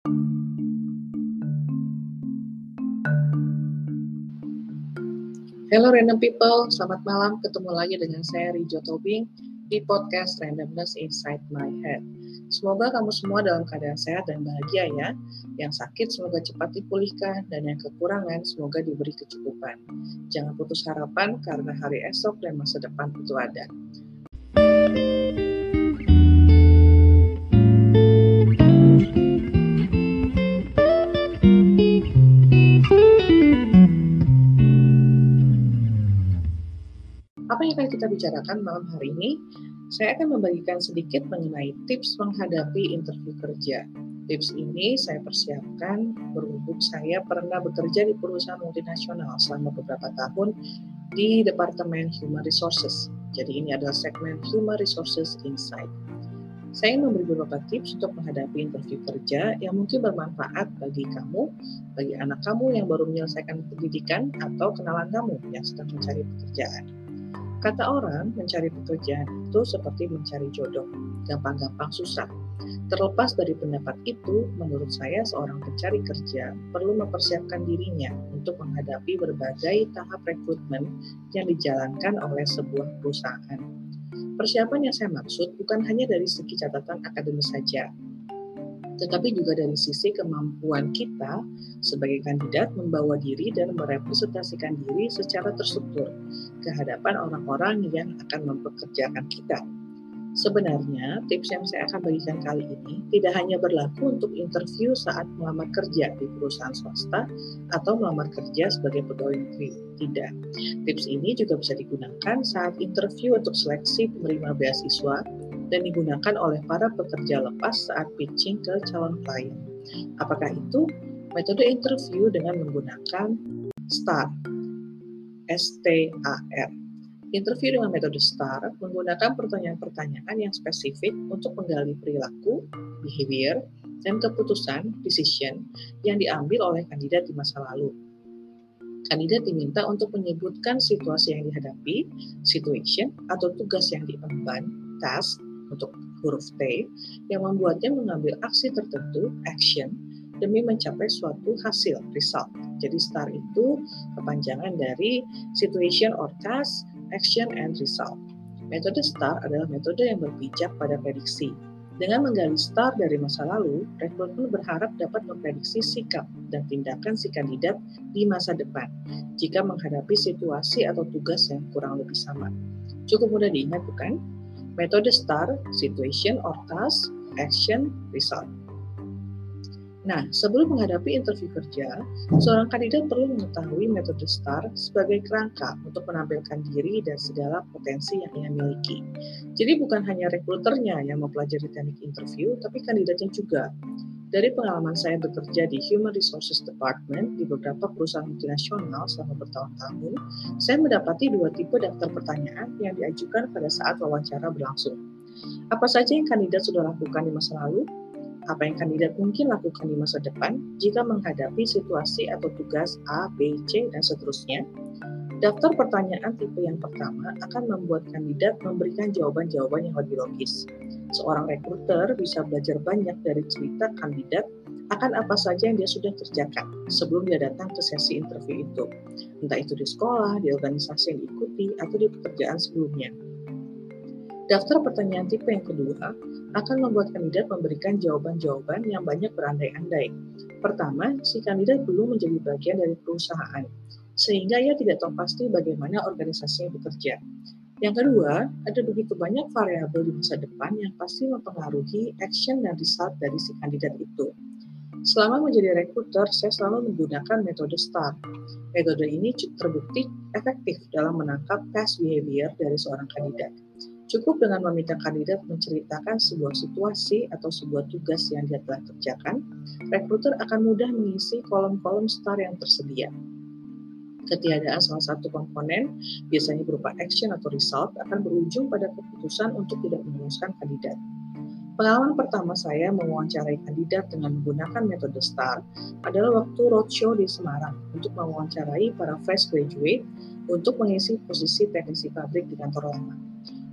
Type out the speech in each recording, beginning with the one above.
Hello random people, selamat malam. Ketemu lagi dengan saya Rijo Tobing di podcast Randomness Inside My Head. Semoga kamu semua dalam keadaan sehat dan bahagia ya. Yang sakit semoga cepat dipulihkan dan yang kekurangan semoga diberi kecukupan. Jangan putus harapan karena hari esok dan masa depan itu ada. Akan kita bicarakan malam hari ini? Saya akan membagikan sedikit mengenai tips menghadapi interview kerja. Tips ini saya persiapkan berhubung saya pernah bekerja di perusahaan multinasional selama beberapa tahun di Departemen Human Resources. Jadi ini adalah segmen Human Resources Insight. Saya memberi beberapa tips untuk menghadapi interview kerja yang mungkin bermanfaat bagi kamu, bagi anak kamu yang baru menyelesaikan pendidikan, atau kenalan kamu yang sedang mencari pekerjaan. Kata orang, mencari pekerjaan itu seperti mencari jodoh, gampang-gampang susah. Terlepas dari pendapat itu, menurut saya seorang pencari kerja perlu mempersiapkan dirinya untuk menghadapi berbagai tahap rekrutmen yang dijalankan oleh sebuah perusahaan. Persiapan yang saya maksud bukan hanya dari segi catatan akademis saja, tetapi juga dari sisi kemampuan kita sebagai kandidat membawa diri dan merepresentasikan diri secara terstruktur ke hadapan orang-orang yang akan mempekerjakan kita. Sebenarnya, tips yang saya akan bagikan kali ini tidak hanya berlaku untuk interview saat melamar kerja di perusahaan swasta atau melamar kerja sebagai pegawai negeri. Tidak. Tips ini juga bisa digunakan saat interview untuk seleksi penerima beasiswa dan digunakan oleh para pekerja lepas saat pitching ke calon klien. Apakah itu? Metode interview dengan menggunakan STAR. S-T-A-R. Interview dengan metode STAR menggunakan pertanyaan-pertanyaan yang spesifik untuk menggali perilaku, behavior, dan keputusan, decision, yang diambil oleh kandidat di masa lalu. Kandidat diminta untuk menyebutkan situasi yang dihadapi, situation, atau tugas yang diemban, task, untuk huruf T yang membuatnya mengambil aksi tertentu, action, demi mencapai suatu hasil, result. Jadi STAR itu kepanjangan dari situation or task, action, and result. Metode STAR adalah metode yang berpijak pada prediksi. Dengan menggali STAR dari masa lalu, rekrutmen berharap dapat memprediksi sikap dan tindakan si kandidat di masa depan jika menghadapi situasi atau tugas yang kurang lebih sama. Cukup mudah diingat, bukan? Metode STAR, Situation or Task, Action, Result. Nah, sebelum menghadapi interview kerja, seorang kandidat perlu mengetahui metode STAR sebagai kerangka untuk menampilkan diri dan segala potensi yang ia miliki. Jadi bukan hanya rekruternya yang mempelajari teknik interview, tapi kandidatnya juga. Dari pengalaman saya bekerja di Human Resources Department di beberapa perusahaan multinasional selama bertahun-tahun, saya mendapati dua tipe daftar pertanyaan yang diajukan pada saat wawancara berlangsung. Apa saja yang kandidat sudah lakukan di masa lalu? Apa yang kandidat mungkin lakukan di masa depan jika menghadapi situasi atau tugas A, B, C, dan seterusnya? Daftar pertanyaan tipe yang pertama akan membuat kandidat memberikan jawaban-jawaban yang lebih logis seorang rekruter bisa belajar banyak dari cerita kandidat akan apa saja yang dia sudah kerjakan sebelum dia datang ke sesi interview itu. Entah itu di sekolah, di organisasi yang diikuti, atau di pekerjaan sebelumnya. Daftar pertanyaan tipe yang kedua akan membuat kandidat memberikan jawaban-jawaban yang banyak berandai-andai. Pertama, si kandidat belum menjadi bagian dari perusahaan, sehingga ia tidak tahu pasti bagaimana organisasinya bekerja. Yang kedua, ada begitu banyak variabel di masa depan yang pasti mempengaruhi action dan result dari si kandidat itu. Selama menjadi rekruter, saya selalu menggunakan metode STAR. Metode ini terbukti efektif dalam menangkap past behavior dari seorang kandidat. Cukup dengan meminta kandidat menceritakan sebuah situasi atau sebuah tugas yang dia telah kerjakan, rekruter akan mudah mengisi kolom-kolom STAR yang tersedia. Ketiadaan salah satu komponen, biasanya berupa action atau result, akan berujung pada keputusan untuk tidak memuluskan kandidat. Pengalaman pertama saya mewawancarai kandidat dengan menggunakan metode STAR adalah waktu roadshow di Semarang untuk mewawancarai para fresh graduate untuk mengisi posisi teknisi pabrik di kantor lama.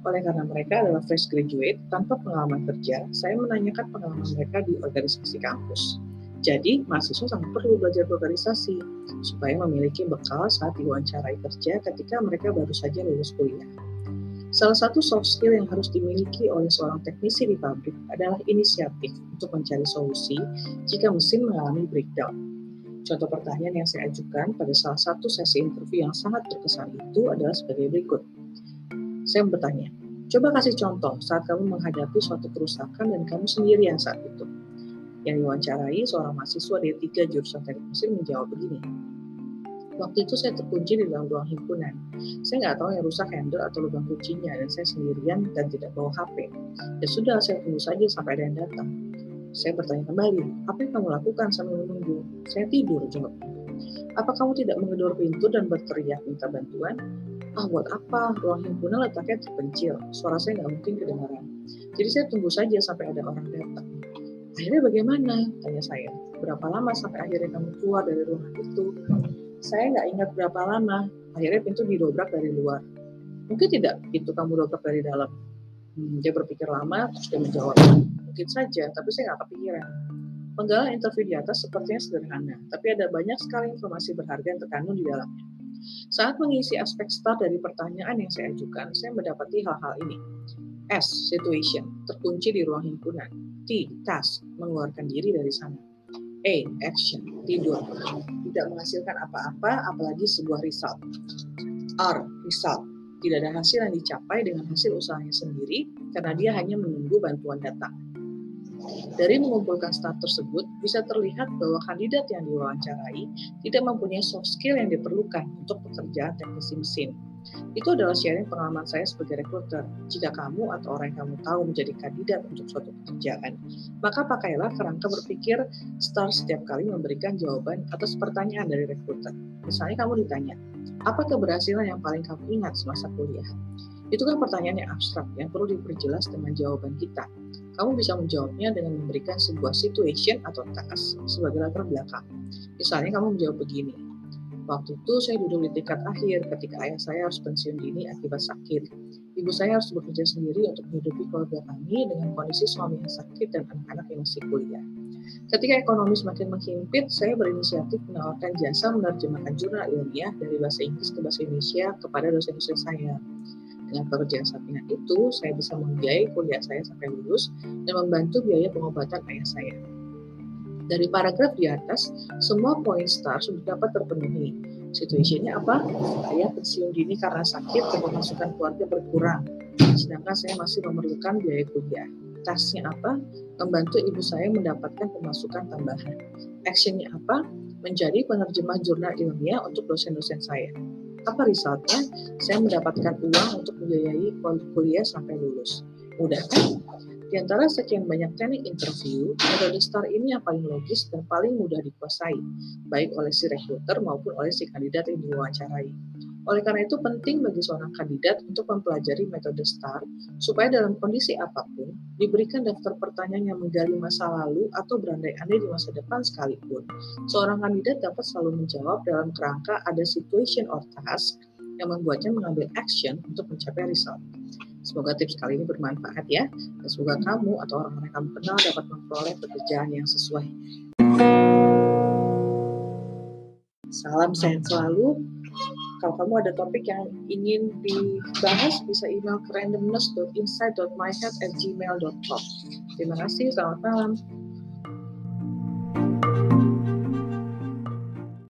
Oleh karena mereka adalah fresh graduate tanpa pengalaman kerja, saya menanyakan pengalaman mereka di organisasi kampus. Jadi, mahasiswa sangat perlu belajar organisasi supaya memiliki bekal saat diwawancarai kerja ketika mereka baru saja lulus kuliah. Salah satu soft skill yang harus dimiliki oleh seorang teknisi di pabrik adalah inisiatif untuk mencari solusi jika mesin mengalami breakdown. Contoh pertanyaan yang saya ajukan pada salah satu sesi interview yang sangat berkesan itu adalah sebagai berikut. Saya bertanya, coba kasih contoh saat kamu menghadapi suatu kerusakan dan kamu sendirian saat itu yang diwawancarai seorang mahasiswa dari tiga jurusan teknik mesin menjawab begini. Waktu itu saya terkunci di dalam ruang himpunan. Saya nggak tahu yang rusak handle atau lubang kuncinya dan saya sendirian dan tidak bawa HP. Ya sudah, saya tunggu saja sampai ada yang datang. Saya bertanya kembali, apa yang kamu lakukan sambil menunggu? Saya tidur, jawab. Apa kamu tidak menggedor pintu dan berteriak minta bantuan? Ah, buat apa? Ruang himpunan letaknya terpencil. Suara saya nggak mungkin kedengaran. Jadi saya tunggu saja sampai ada orang datang. Akhirnya bagaimana? Tanya saya. Berapa lama sampai akhirnya kamu keluar dari ruangan itu? Saya nggak ingat berapa lama. Akhirnya pintu didobrak dari luar. Mungkin tidak pintu kamu dobrak dari dalam. Hmm, dia berpikir lama, terus dia menjawab. Mungkin saja, tapi saya nggak kepikiran. Penggalan interview di atas sepertinya sederhana, tapi ada banyak sekali informasi berharga yang terkandung di dalamnya. Saat mengisi aspek start dari pertanyaan yang saya ajukan, saya mendapati hal-hal ini. S. Situation. Terkunci di ruang himpunan. T. Task. Mengeluarkan diri dari sana. A. Action. Tidur. Tidak menghasilkan apa-apa, apalagi sebuah result. R. Result. Tidak ada hasil yang dicapai dengan hasil usahanya sendiri karena dia hanya menunggu bantuan datang. Dari mengumpulkan start tersebut, bisa terlihat bahwa kandidat yang diwawancarai tidak mempunyai soft skill yang diperlukan untuk pekerjaan teknisi mesin itu adalah sharing pengalaman saya sebagai rekruter. Jika kamu atau orang yang kamu tahu menjadi kandidat untuk suatu pekerjaan, maka pakailah kerangka berpikir start setiap kali memberikan jawaban atas pertanyaan dari rekruter. Misalnya kamu ditanya, apa keberhasilan yang paling kamu ingat semasa kuliah? Itu kan pertanyaan yang abstrak yang perlu diperjelas dengan jawaban kita. Kamu bisa menjawabnya dengan memberikan sebuah situation atau task sebagai latar belakang. Misalnya kamu menjawab begini, Waktu itu saya duduk di tingkat akhir ketika ayah saya harus pensiun dini akibat sakit. Ibu saya harus bekerja sendiri untuk menghidupi keluarga kami dengan kondisi suami yang sakit dan anak-anak yang masih kuliah. Ketika ekonomi semakin menghimpit, saya berinisiatif menawarkan jasa menerjemahkan jurnal ilmiah dari bahasa Inggris ke bahasa Indonesia kepada dosen-dosen saya. Dengan pekerjaan sampingan itu, saya bisa membiayai kuliah saya sampai lulus dan membantu biaya pengobatan ayah saya. Dari paragraf di atas, semua poin star sudah dapat terpenuhi. Situasinya apa? Saya pensiun dini karena sakit pemasukan keluarga berkurang. Sedangkan saya masih memerlukan biaya kuliah. Tasnya apa? Membantu ibu saya mendapatkan pemasukan tambahan. Actionnya apa? Menjadi penerjemah jurnal ilmiah untuk dosen-dosen saya. Apa resultnya? Saya mendapatkan uang untuk membiayai kuliah sampai lulus. Mudah kan? Di antara sekian banyak teknik interview, metode STAR ini yang paling logis dan paling mudah dikuasai, baik oleh si rekruter maupun oleh si kandidat yang diwawancarai. Oleh karena itu penting bagi seorang kandidat untuk mempelajari metode STAR supaya dalam kondisi apa pun diberikan daftar pertanyaan yang menggali masa lalu atau berandai-andai di masa depan sekalipun. Seorang kandidat dapat selalu menjawab dalam kerangka ada situation or task yang membuatnya mengambil action untuk mencapai result. Semoga tips kali ini bermanfaat ya, dan semoga kamu atau orang-orang yang kamu kenal dapat memperoleh pekerjaan yang sesuai. Salam sehat selalu. Kalau kamu ada topik yang ingin dibahas, bisa email ke randomness.insight.myhead@gmail.com. Terima kasih, selamat malam.